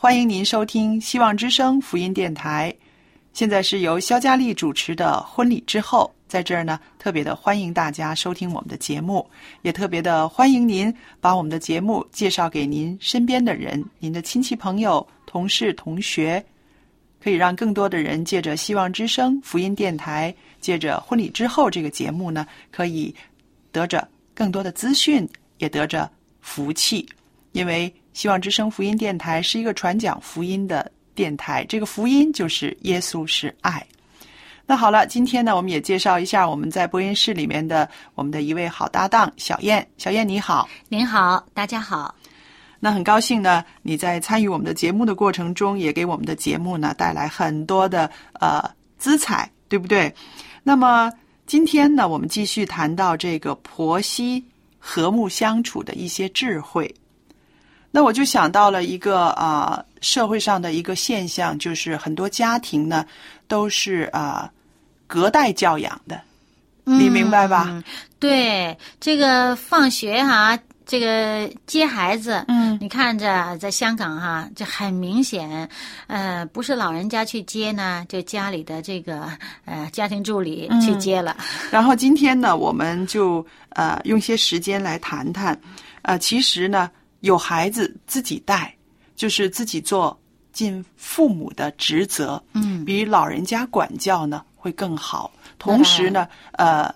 欢迎您收听希望之声福音电台。现在是由肖佳丽主持的《婚礼之后》，在这儿呢，特别的欢迎大家收听我们的节目，也特别的欢迎您把我们的节目介绍给您身边的人、您的亲戚朋友、同事、同学，可以让更多的人借着希望之声福音电台，借着《婚礼之后》这个节目呢，可以得着更多的资讯，也得着福气。因为希望之声福音电台是一个传讲福音的电台，这个福音就是耶稣是爱。那好了，今天呢，我们也介绍一下我们在播音室里面的我们的一位好搭档小燕。小燕你好，您好，大家好。那很高兴呢，你在参与我们的节目的过程中，也给我们的节目呢带来很多的呃资彩，对不对？那么今天呢，我们继续谈到这个婆媳和睦相处的一些智慧。那我就想到了一个啊、呃社会上的一个现象，就是很多家庭呢都是啊、呃隔代教养的，你明白吧？嗯对，这个放学哈、这个接孩子，嗯，你看着在香港哈、这很明显，呃，不是老人家去接呢，就家里的这个呃家庭助理去接了。然后今天呢，我们就呃用些时间来谈谈，呃，其实呢，有孩子自己带，就是自己做尽父母的职责，嗯，比老人家管教呢会更好。同时呢，呃，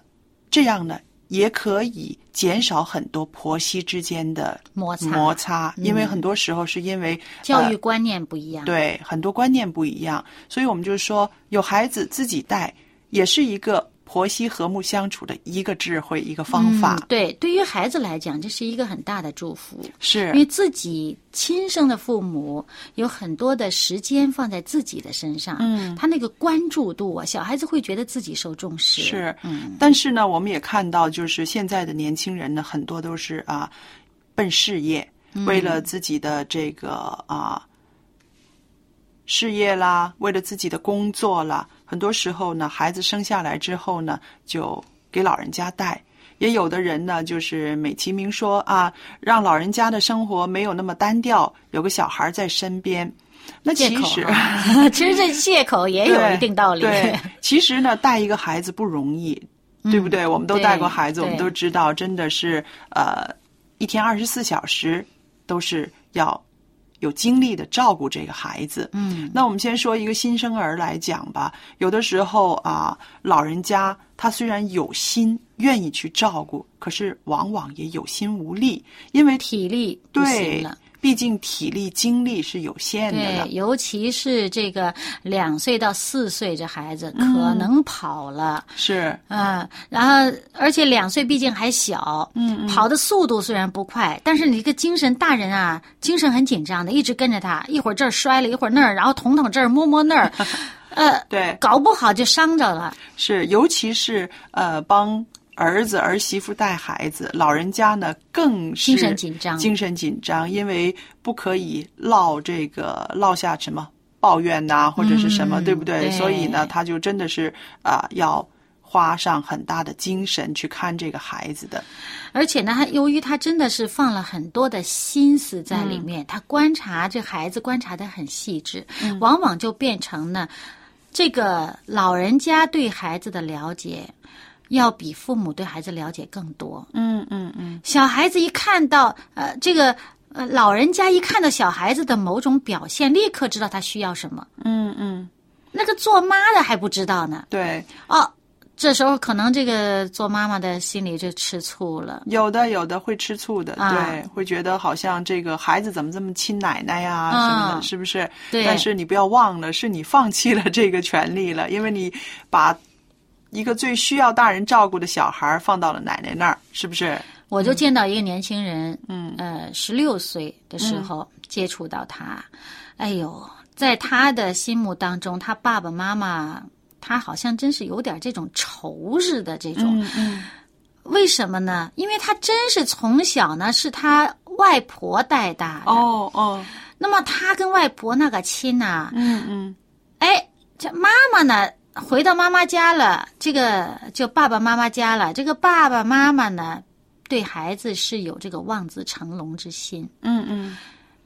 这样呢也可以减少很多婆媳之间的摩擦摩擦，因为嗯很多时候是因为呃教育观念不一样。对，很多观念不一样，所以我们就说，有孩子自己带，也是一个婆媳和睦相处的一个智慧，一个方法。嗯，对，对于孩子来讲，这是一个很大的祝福。是因为自己亲生的父母有很多的时间放在自己的身上，嗯他那个关注度啊，小孩子会觉得自己受重视。是，嗯，但是呢，我们也看到，就是现在的年轻人呢，很多都是啊，奔事业，为了自己的这个啊事业啦，为了自己的工作啦，很多时候呢，孩子生下来之后呢，就给老人家带。也有的人呢，就是美其名说啊，让老人家的生活没有那么单调，有个小孩在身边。那其实，啊 其实这借口也有一定道理。对，其实呢，带一个孩子不容易，对不对？我们都带过孩子，我们都知道，真的是呃，一天二十四小时都是要有精力的照顾这个孩子。嗯，那我们先说一个新生儿来讲吧，有的时候啊，老人家他虽然有心愿意去照顾，可是往往也有心无力，因为体力对了。，毕竟体力精力是有限的对，。尤其是这个两岁到四岁这孩子，嗯可能跑了。是，嗯，然后而且两岁毕竟还小，嗯跑的速度虽然不快，但是你这个精神，大人啊，精神很紧张的，一直跟着他，一会儿这儿摔了，一会儿那儿，然后捅捅这儿，摸摸那儿，呃，对，搞不好就伤着了。是，尤其是呃，帮儿子儿媳妇带孩子，老人家呢更是精神紧张精神紧张，因为不可以落这个落下什么抱怨呐、或者是什么，嗯对不对？对所以呢，他就真的是啊、要花上很大的精神去看这个孩子的。而且呢，他由于他真的是放了很多的心思在里面，他观察这孩子观察的很细致，往往就变成呢，这个老人家对孩子的了解，要比父母对孩子了解更多。嗯嗯嗯，小孩子一看到呃这个呃老人家一看到小孩子的某种表现，立刻知道他需要什么。嗯嗯，那个做妈的还不知道呢。对，哦，这时候可能这个做妈妈的心里就吃醋了。有的有的会吃醋的，啊对，会觉得好像这个孩子怎么这么亲奶奶呀、啊什么的，是不是？对但是你不要忘了，是你放弃了这个权利了，因为你把一个最需要大人照顾的小孩放到了奶奶那儿，是不是？我就见到一个年轻人，嗯呃，十六岁的时候接触到他，哎呦，在他的心目当中，他爸爸妈妈，他好像真是有点这种仇似的这种。嗯嗯为什么呢？因为他真是从小呢是他外婆带大的，哦哦，那么他跟外婆那个亲呐、嗯嗯哎，这妈妈呢，回到妈妈家了，这个就爸爸妈妈家了。这个爸爸妈妈呢，对孩子是有这个望子成龙之心，嗯嗯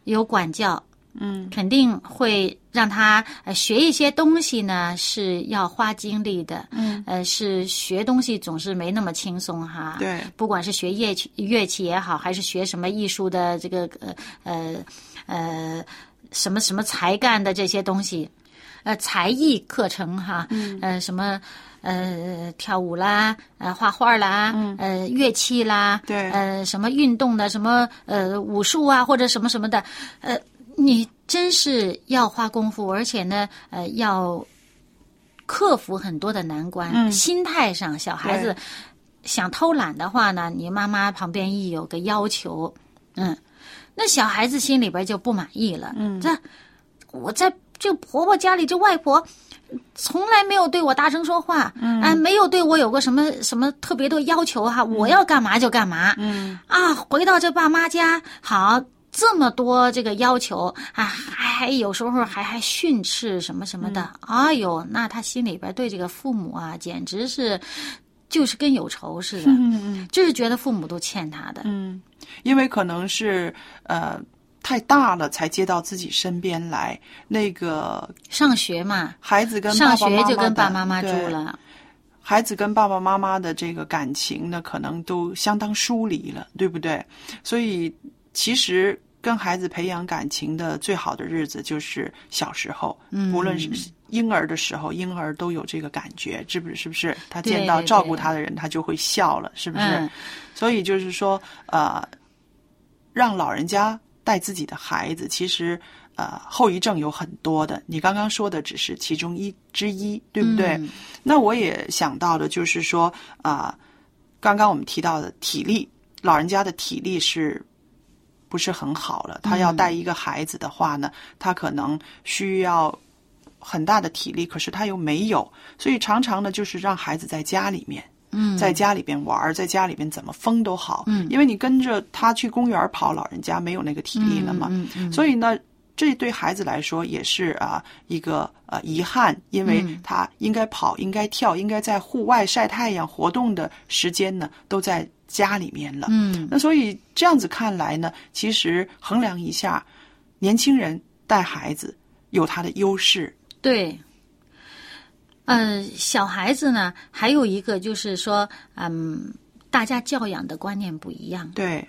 有管教，嗯肯定会让他呃学一些东西呢，是要花精力的。嗯，呃，是学东西总是没那么轻松哈。对，不管是学乐器乐器也好，还是学什么艺术的这个呃呃呃什么什么才干的这些东西，呃才艺课程哈，嗯呃什么呃跳舞啦，呃画画啦，嗯呃乐器啦，对呃什么运动的，什么呃武术啊或者什么什么的，呃你真是要花功夫，而且呢呃要克服很多的难关，嗯心态上小孩子。想偷懒的话呢，你妈妈旁边一有个要求，嗯，那小孩子心里边就不满意了。嗯这我在这婆婆家里，这外婆从来没有对我大声说话，嗯，啊，没有对我有过什么什么特别的要求哈，我要干嘛就干嘛，嗯。啊，回到这爸妈家，好这么多这个要求啊，还还有时候还还训斥什么什么的，哎呦，那他心里边对这个父母啊，简直是就是跟有仇似的，嗯嗯就是觉得父母都欠他的，嗯，因为可能是呃太大了才接到自己身边来，那个上学嘛，孩子跟上爸爸妈妈学就跟的爸妈妈住了，孩子跟爸爸妈妈的这个感情呢，可能都相当疏离了，对不对？所以其实跟孩子培养感情的最好的日子就是小时候，嗯无论是婴儿的时候，婴儿都有这个感觉，是不是？是不是？他见到照顾他的人，他就会笑了，是不是？嗯所以就是说，呃，让老人家带自己的孩子，其实呃后遗症有很多的。你刚刚说的只是其中一之一，对不对？嗯那我也想到了，就是说啊、刚刚我们提到的体力，老人家的体力是。不是很好了，他要带一个孩子的话呢，他可能需要很大的体力，可是他又没有，所以常常呢，就是让孩子在家里面，嗯，在家里边玩，在家里边怎么疯都好，嗯因为你跟着他去公园跑，老人家没有那个体力了嘛，嗯嗯嗯所以呢，这对孩子来说也是啊、一个呃遗憾，因为嗯他应该跑，应该跳，应该在户外晒太阳活动的时间呢，都在家里面了。嗯那所以这样子看来呢，其实衡量一下，年轻人带孩子有他的优势。对。呃，小孩子呢，还有一个就是说，嗯，大家教养的观念不一样。对，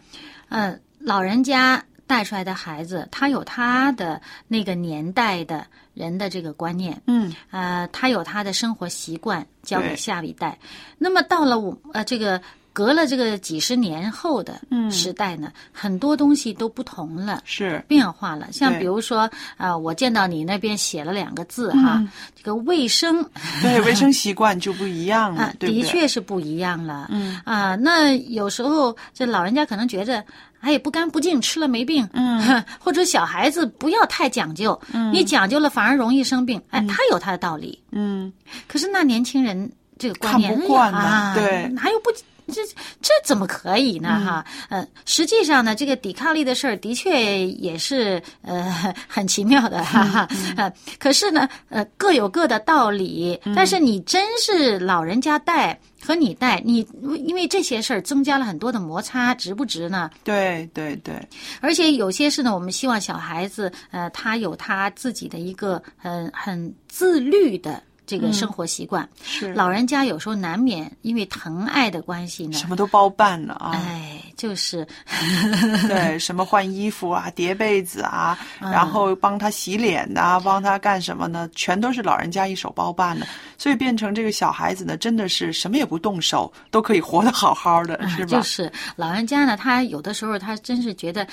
呃，老人家带出来的孩子，他有他的那个年代的人的这个观念，嗯，呃，他有他的生活习惯交给下一代。那么到了我呃这个隔了这个几十年后的嗯时代呢，很多东西都不同了。是，变化了，像比如说，啊、我见到你那边写了两个字哈，嗯这个卫生 对，卫生习惯就不一样了，啊，对不对？的确是不一样了。嗯啊，那有时候这老人家可能觉得，哎，不干不净，吃了没病。嗯，或者小孩子不要太讲究，你讲究了反而容易生病。哎，他有他的道理。嗯，可是那年轻人这个观念惯的啊，对哪有不这这怎么可以呢？哈，呃，实际上呢，这个抵抗力的事儿的确也是呃很奇妙的，哈哈。呃，可是呢，呃，各有各的道理。但是你真是老人家带和你带，你因为这些事儿增加了很多的摩擦，值不值呢？对对对，而且有些事呢，我们希望小孩子，呃，他有他自己的一个很很自律的这个生活习惯。是老人家有时候难免因为疼爱的关系呢什，么都包办了啊。哎，就是 对，什么换衣服啊、叠被子啊，嗯然后帮他洗脸呐、帮他干什么呢？全都是老人家一手包办的，所以变成这个小孩子呢，真的是什么也不动手，都可以活得好好的，是吧？就是老人家呢，他有的时候他真是觉得。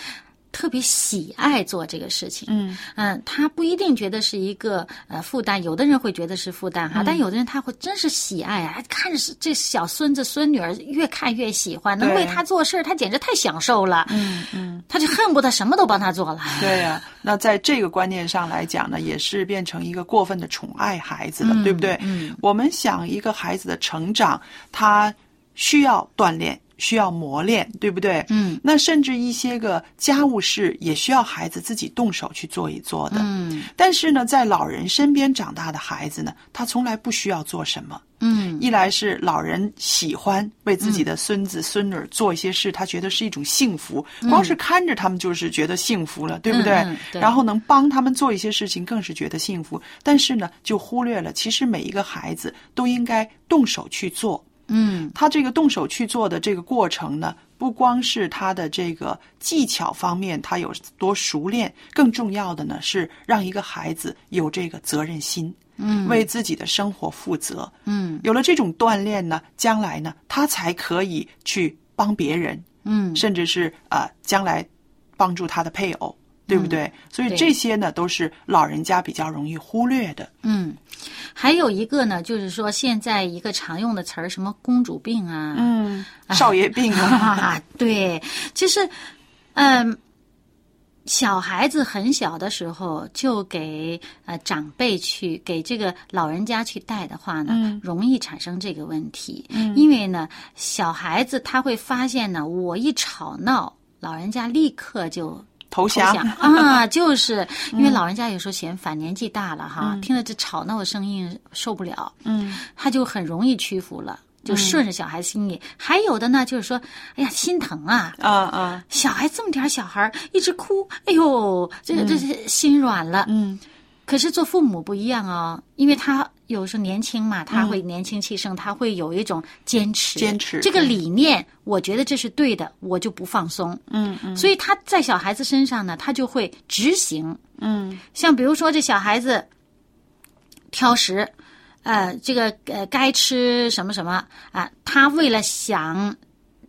特别喜爱做这个事情，嗯。嗯，他不一定觉得是一个呃负担，有的人会觉得是负担哈，嗯。但有的人他会真是喜爱啊，看着是这小孙子孙女儿越看越喜欢，能为他做事儿，他简直太享受了，嗯嗯，他就恨不得什么都帮他做了。对呀、那在这个观念上来讲呢，也是变成一个过分的宠爱孩子了，嗯对不对？嗯，我们想一个孩子的成长，他需要锻炼，需要磨练，对不对？嗯，那甚至一些个家务事也需要孩子自己动手去做一做的。嗯但是呢，在老人身边长大的孩子呢，他从来不需要做什么。嗯一来是老人喜欢为自己的孙子孙女做一些事，他觉得是一种幸福，光是看着他们就是觉得幸福了，对不对？嗯嗯对然后能帮他们做一些事情，更是觉得幸福。但是呢，就忽略了其实每一个孩子都应该动手去做。嗯。他这个动手去做的这个过程呢，不光是他的这个技巧方面他有多熟练，更重要的呢是让一个孩子有这个责任心，嗯。为自己的生活负责。嗯。有了这种锻炼呢，将来呢，他才可以去帮别人，嗯。甚至是呃，将来帮助他的配偶，对不对？所以这些呢，都是老人家比较容易忽略的。嗯，还有一个呢，就是说现在一个常用的词儿，什么公主病啊，嗯，少爷病啊，啊，对，其实，嗯。小孩子很小的时候就给呃长辈去给这个老人家去带的话呢，嗯容易产生这个问题。嗯，因为呢，小孩子他会发现呢，我一吵闹，老人家立刻就投投降。啊，就是因为老人家有时候嫌烦，年纪大了哈，听了这吵闹的声音受不了，嗯他就很容易屈服了，就顺着小孩心里。还有的呢，就是说，哎呀，心疼啊。啊啊，小孩这么点小孩一直哭，哎呦，这个这是心软了。嗯可是做父母不一样哦，因为他有时候年轻嘛，他会年轻气盛，他会有一种坚持。坚持这个理念，我觉得这是对的，我就不放松。嗯嗯所以他在小孩子身上呢，他就会执行。嗯像比如说这小孩子挑食，呃，这个呃该吃什么什么啊，他为了想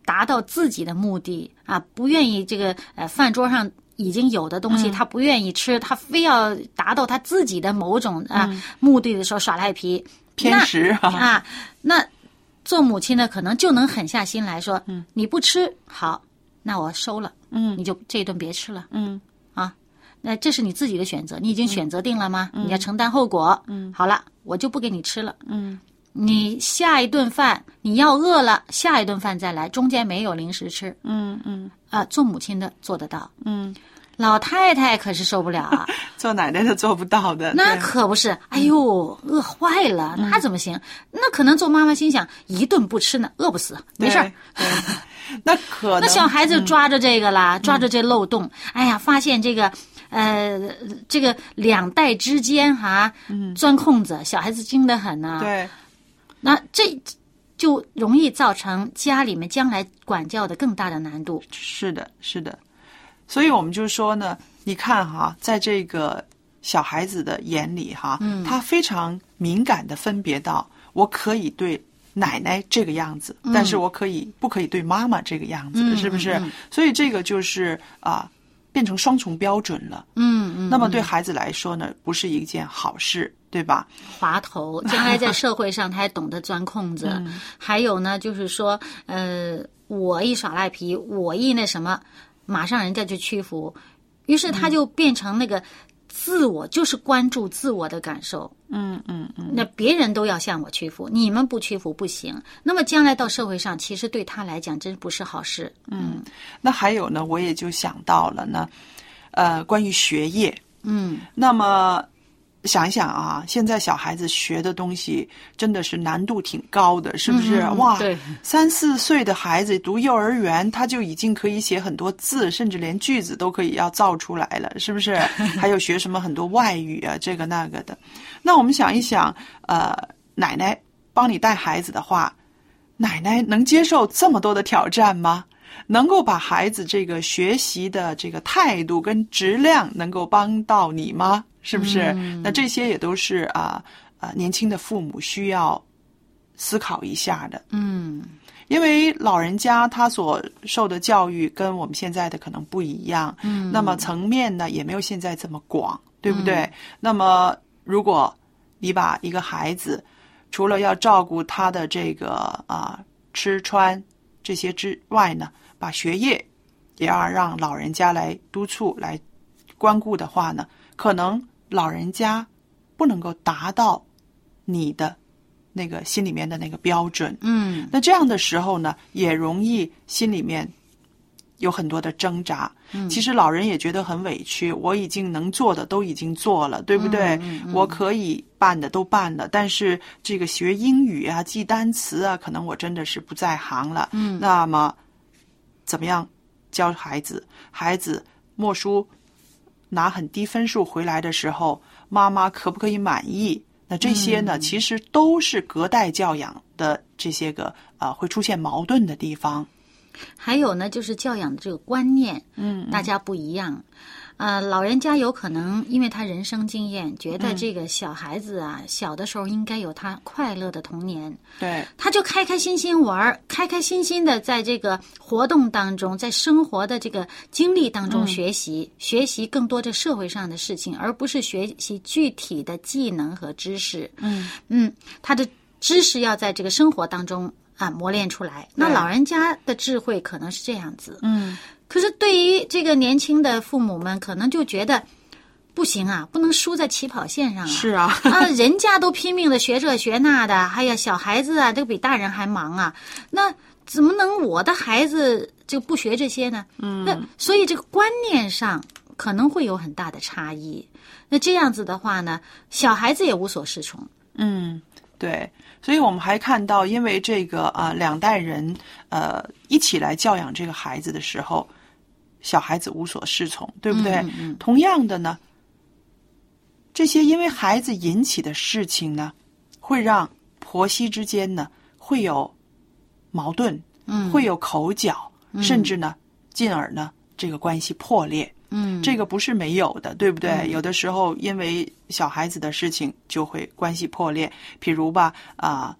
达到自己的目的啊，不愿意这个呃饭桌上已经有的东西，他不愿意吃，他非要达到他自己的某种啊、目的的时候耍赖皮，偏食那啊啊，那做母亲的可能就能狠下心来说，嗯，你不吃好，那我收了，嗯。你就这一顿别吃了。嗯。啊那这是你自己的选择，你已经选择定了吗？你要承担后果。嗯，好了，我就不给你吃了。嗯你下一顿饭你要饿了，下一顿饭再来，中间没有零食吃。嗯嗯。啊、做母亲的做得到，嗯，老太太可是受不了啊。做奶奶的做不到的。那可不是，哎呦，饿坏了，那怎么行？那可能做妈妈心想，一顿不吃呢，饿不死，没事儿。那可能 那小孩子抓着这个啦，抓着这漏洞，哎呀，发现这个，呃，这个两代之间哈、钻空子，小孩子精得很呐、对那这就容易造成家里面将来管教的更大的难度。是的，是的，所以我们就说呢，你看哈，在这个小孩子的眼里哈，嗯他非常敏感的分别到，我可以对奶奶这个样子，但是我可以不可以对妈妈这个样子，嗯是不是？所以这个就是啊。变成双重标准了，嗯嗯，那么对孩子来说呢，不是一件好事，对吧？滑头，将来在社会上他还懂得钻空子。嗯 还有呢，就是说，呃，我一耍赖皮，我一那什么，马上人家就屈服，于是他就变成那个自我就是关注自我的感受。嗯嗯嗯，那别人都要向我屈服，你们不屈服不行。那么将来到社会上，其实对他来讲真不是好事。嗯那还有呢，我也就想到了呢，呃，关于学业，嗯，那么想一想啊，现在小孩子学的东西真的是难度挺高的，是不是？嗯哇，三四岁的孩子读幼儿园，他就已经可以写很多字，甚至连句子都可以要造出来了，是不是？还有学什么很多外语啊，这个那个的。那我们想一想，呃，奶奶帮你带孩子的话，奶奶能接受这么多的挑战吗？能够把孩子这个学习的这个态度跟质量能够帮到你吗？是不是？那这些也都是啊啊、年轻的父母需要思考一下的。嗯因为老人家他所受的教育跟我们现在的可能不一样，嗯，那么层面呢也没有现在这么广，对不对？那么如果你把一个孩子除了要照顾他的这个啊、吃穿这些之外呢，把学业也要让老人家来督促来关顾的话呢，可能老人家不能够达到你的那个心里面的那个标准，嗯那这样的时候呢，也容易心里面有很多的挣扎。其实老人也觉得很委屈，我已经能做的都已经做了，对不对？我可以办的都办了，但是这个学英语啊、记单词啊，可能我真的是不在行了。嗯，那么怎么样教孩子？孩子默书拿很低分数回来的时候，妈妈可不可以满意？那这些呢，其实都是隔代教养的这些个呃会出现矛盾的地方。还有呢，就是教养的这个观念，嗯，大家不一样。呃，老人家有可能因为他人生经验，觉得这个小孩子啊，小的时候应该有他快乐的童年，对，他就开开心心玩儿，开开心心的在这个活动当中，在生活的这个经历当中学习，学习更多这社会上的事情，而不是学习具体的技能和知识。嗯。嗯，他的知识要在这个生活当中啊磨练出来。那老人家的智慧可能是这样子，嗯可是对于这个年轻的父母们，可能就觉得不行啊，不能输在起跑线上啊。是啊，啊，人家都拼命的学这学那的，哎呀小孩子啊，这个比大人还忙啊，那怎么能我的孩子就不学这些呢？嗯，那所以这个观念上可能会有很大的差异。那这样子的话呢，小孩子也无所适从。嗯，对。所以我们还看到，因为这个啊、两代人呃一起来教养这个孩子的时候，小孩子无所适从，对不对？同样的呢，这些因为孩子引起的事情呢，会让婆媳之间呢会有矛盾，嗯，会有口角，甚至呢，进而呢这个关系破裂。嗯，这个不是没有的，对不对？有的时候因为小孩子的事情就会关系破裂，譬如吧，啊、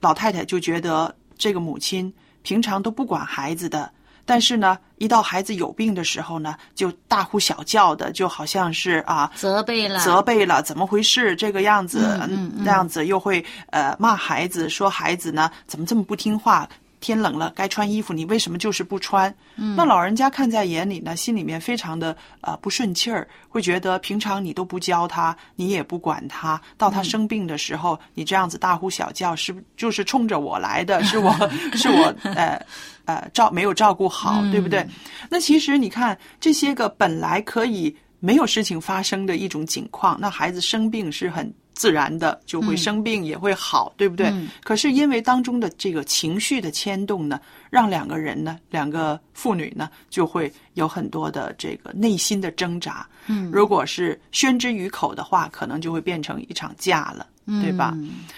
老太太就觉得这个母亲平常都不管孩子的，但是呢，一到孩子有病的时候呢，就大呼小叫的，就好像是啊。责备了，责备了，怎么回事？这个样子，嗯嗯那样子又会呃骂孩子，说孩子呢怎么这么不听话？天冷了该穿衣服，你为什么就是不穿？嗯，那老人家看在眼里呢，心里面非常的呃不顺气儿，会觉得平常你都不教他，你也不管他，到他生病的时候，你这样子大呼小叫，是不就是冲着我来的？是我是我呃呃照没有照顾好，对不对？那其实你看这些个本来可以没有事情发生的一种情况，那孩子生病是很自然的，就会生病也会好，对不对？可是因为当中的这个情绪的牵动呢，让两个人呢，两个妇女呢，就会有很多的这个内心的挣扎。嗯，如果是宣之于口的话，可能就会变成一场架了，对吧？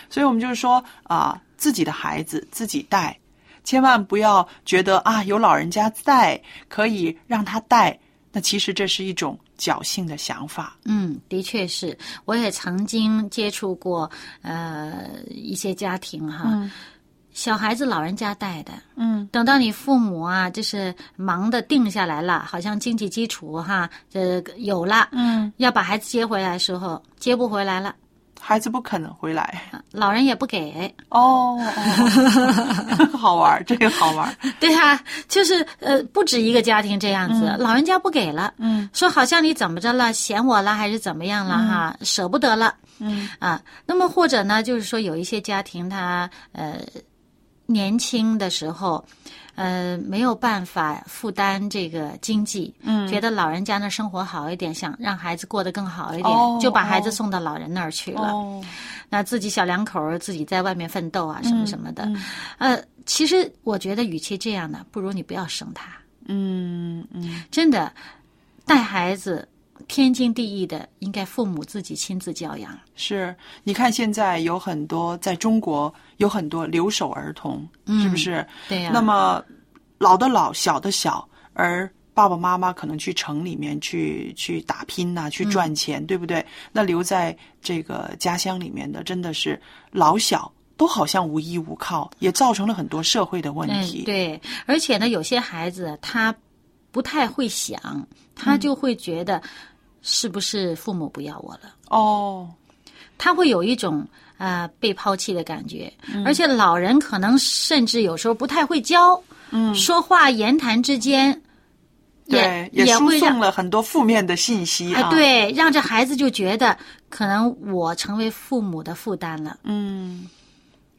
所以我们就是说啊、自己的孩子自己带，千万不要觉得啊有老人家在可以让他带，那其实这是一种侥幸的想法。嗯，的确是，我也曾经接触过呃一些家庭哈，小孩子老人家带的，嗯，等到你父母啊，就是忙的定下来了，好像经济基础哈，这有了，嗯，要把孩子接回来的时候，接不回来了。孩子不肯回来。老人也不给。哦，哦 好玩儿，这个好玩儿。对啊，就是呃，不止一个家庭这样子，老人家不给了，嗯，说好像你怎么着了，嫌我了还是怎么样了哈，舍不得了，嗯啊。那么或者呢，就是说有一些家庭他呃年轻的时候。呃，没有办法负担这个经济，嗯觉得老人家那生活好一点，想让孩子过得更好一点，哦就把孩子送到老人那儿去了。哦，那自己小两口儿自己在外面奋斗啊，什么什么的。嗯呃，其实我觉得，与其这样呢，不如你不要生他。嗯嗯，真的，带孩子天经地义的，应该父母自己亲自教养。是。你看现在有很多在中国有很多留守儿童，是不是？对呀、那么老的老，小的小，而爸爸妈妈可能去城里面去去打拼呐、去赚钱，对不对？那留在这个家乡里面的，真的是老小都好像无依无靠，也造成了很多社会的问题。嗯，对，而且呢，有些孩子他不太会想，他就会觉得是不是父母不要我了，哦，他会有一种呃被抛弃的感觉，嗯。而且老人可能甚至有时候不太会教，嗯，说话言谈之间也，也输会送了很多负面的信息哎啊。，对，让这孩子就觉得可能我成为父母的负担了。嗯。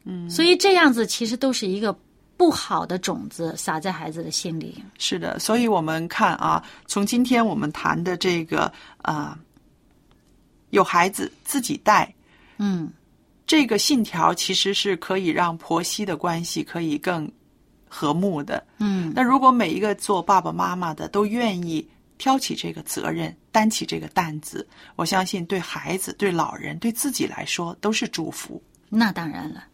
嗯。所以这样子其实都是一个不好的种子撒在孩子的心里。是的，所以我们看啊，从今天我们谈的这个啊、有孩子自己带嗯，这个信条，其实是可以让婆媳的关系可以更和睦的。嗯，那如果每一个做爸爸妈妈的都愿意挑起这个责任，担起这个担子，我相信对孩子、对老人、对自己来说都是祝福。那当然了。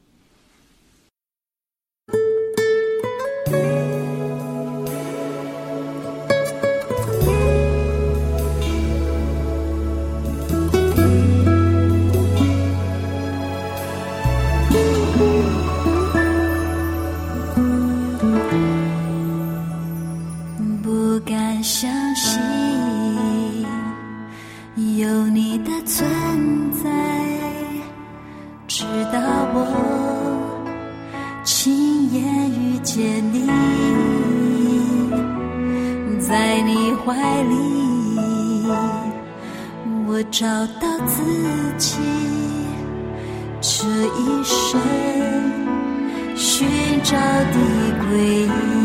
寻找的归依。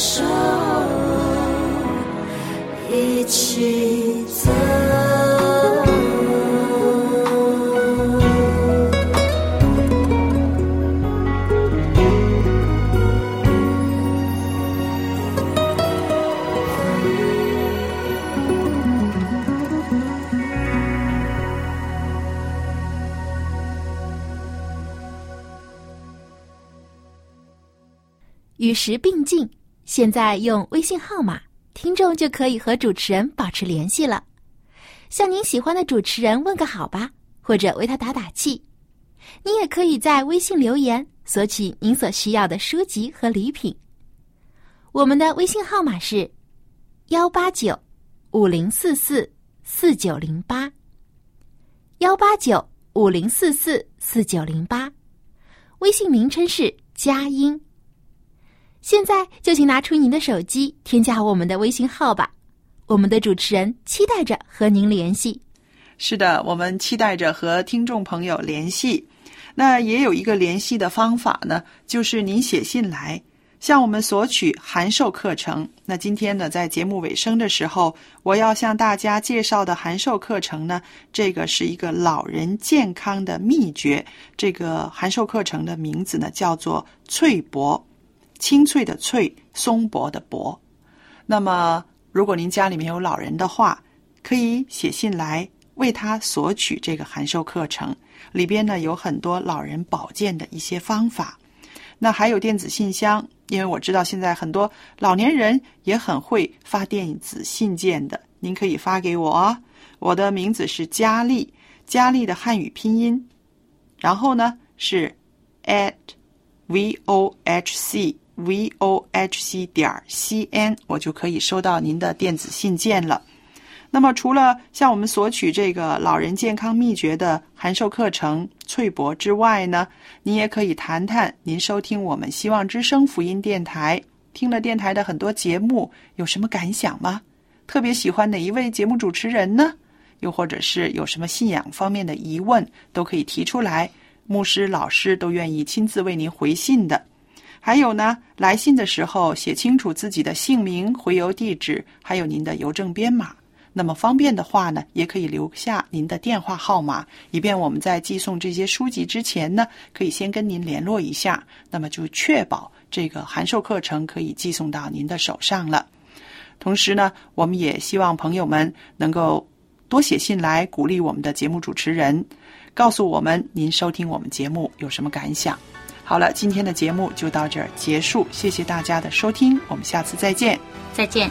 手一起走与时并进现在用微信号码，听众就可以和主持人保持联系了。向您喜欢的主持人问个好吧，或者为他打打气。您也可以在微信留言索取您所需要的书籍和礼品。我们的微信号码是幺八九五零四四四九零八幺八九五零四四四九零八，微信名称是佳音。现在就请拿出您的手机，添加我们的微信号吧。我们的主持人期待着和您联系。是的，我们期待着和听众朋友联系。那也有一个联系的方法呢，就是您写信来向我们索取函授课程。那今天呢，在节目尾声的时候，我要向大家介绍的函授课程呢，这个是一个老人健康的秘诀。这个函授课程的名字呢，叫做“脆薄”，清脆的脆，松薄的薄。那么，如果您家里面有老人的话，可以写信来为他索取这个函授课程。里边呢有很多老人保健的一些方法，那还有电子信箱，因为我知道现在很多老年人也很会发电子信件的，您可以发给我啊。我的名字是佳丽，佳丽的汉语拼音，然后呢是 at v o h c v o h c 点 c n，我就可以收到您的电子信件了。那么，除了向我们索取这个老人健康秘诀的函授课程《翠博》之外呢，您也可以谈谈您收听我们希望之声福音电台，听了电台的很多节目有什么感想吗？特别喜欢哪一位节目主持人呢？又或者是有什么信仰方面的疑问，都可以提出来，牧师、老师都愿意亲自为您回信的。还有呢，来信的时候写清楚自己的姓名、回邮地址，还有您的邮政编码。那么方便的话呢，也可以留下您的电话号码，以便我们在寄送这些书籍之前呢，可以先跟您联络一下。那么就确保这个函授课程可以寄送到您的手上了。同时呢，我们也希望朋友们能够多写信来鼓励我们的节目主持人，告诉我们您收听我们节目有什么感想。好了，今天的节目就到这儿结束，谢谢大家的收听，我们下次再见，再见。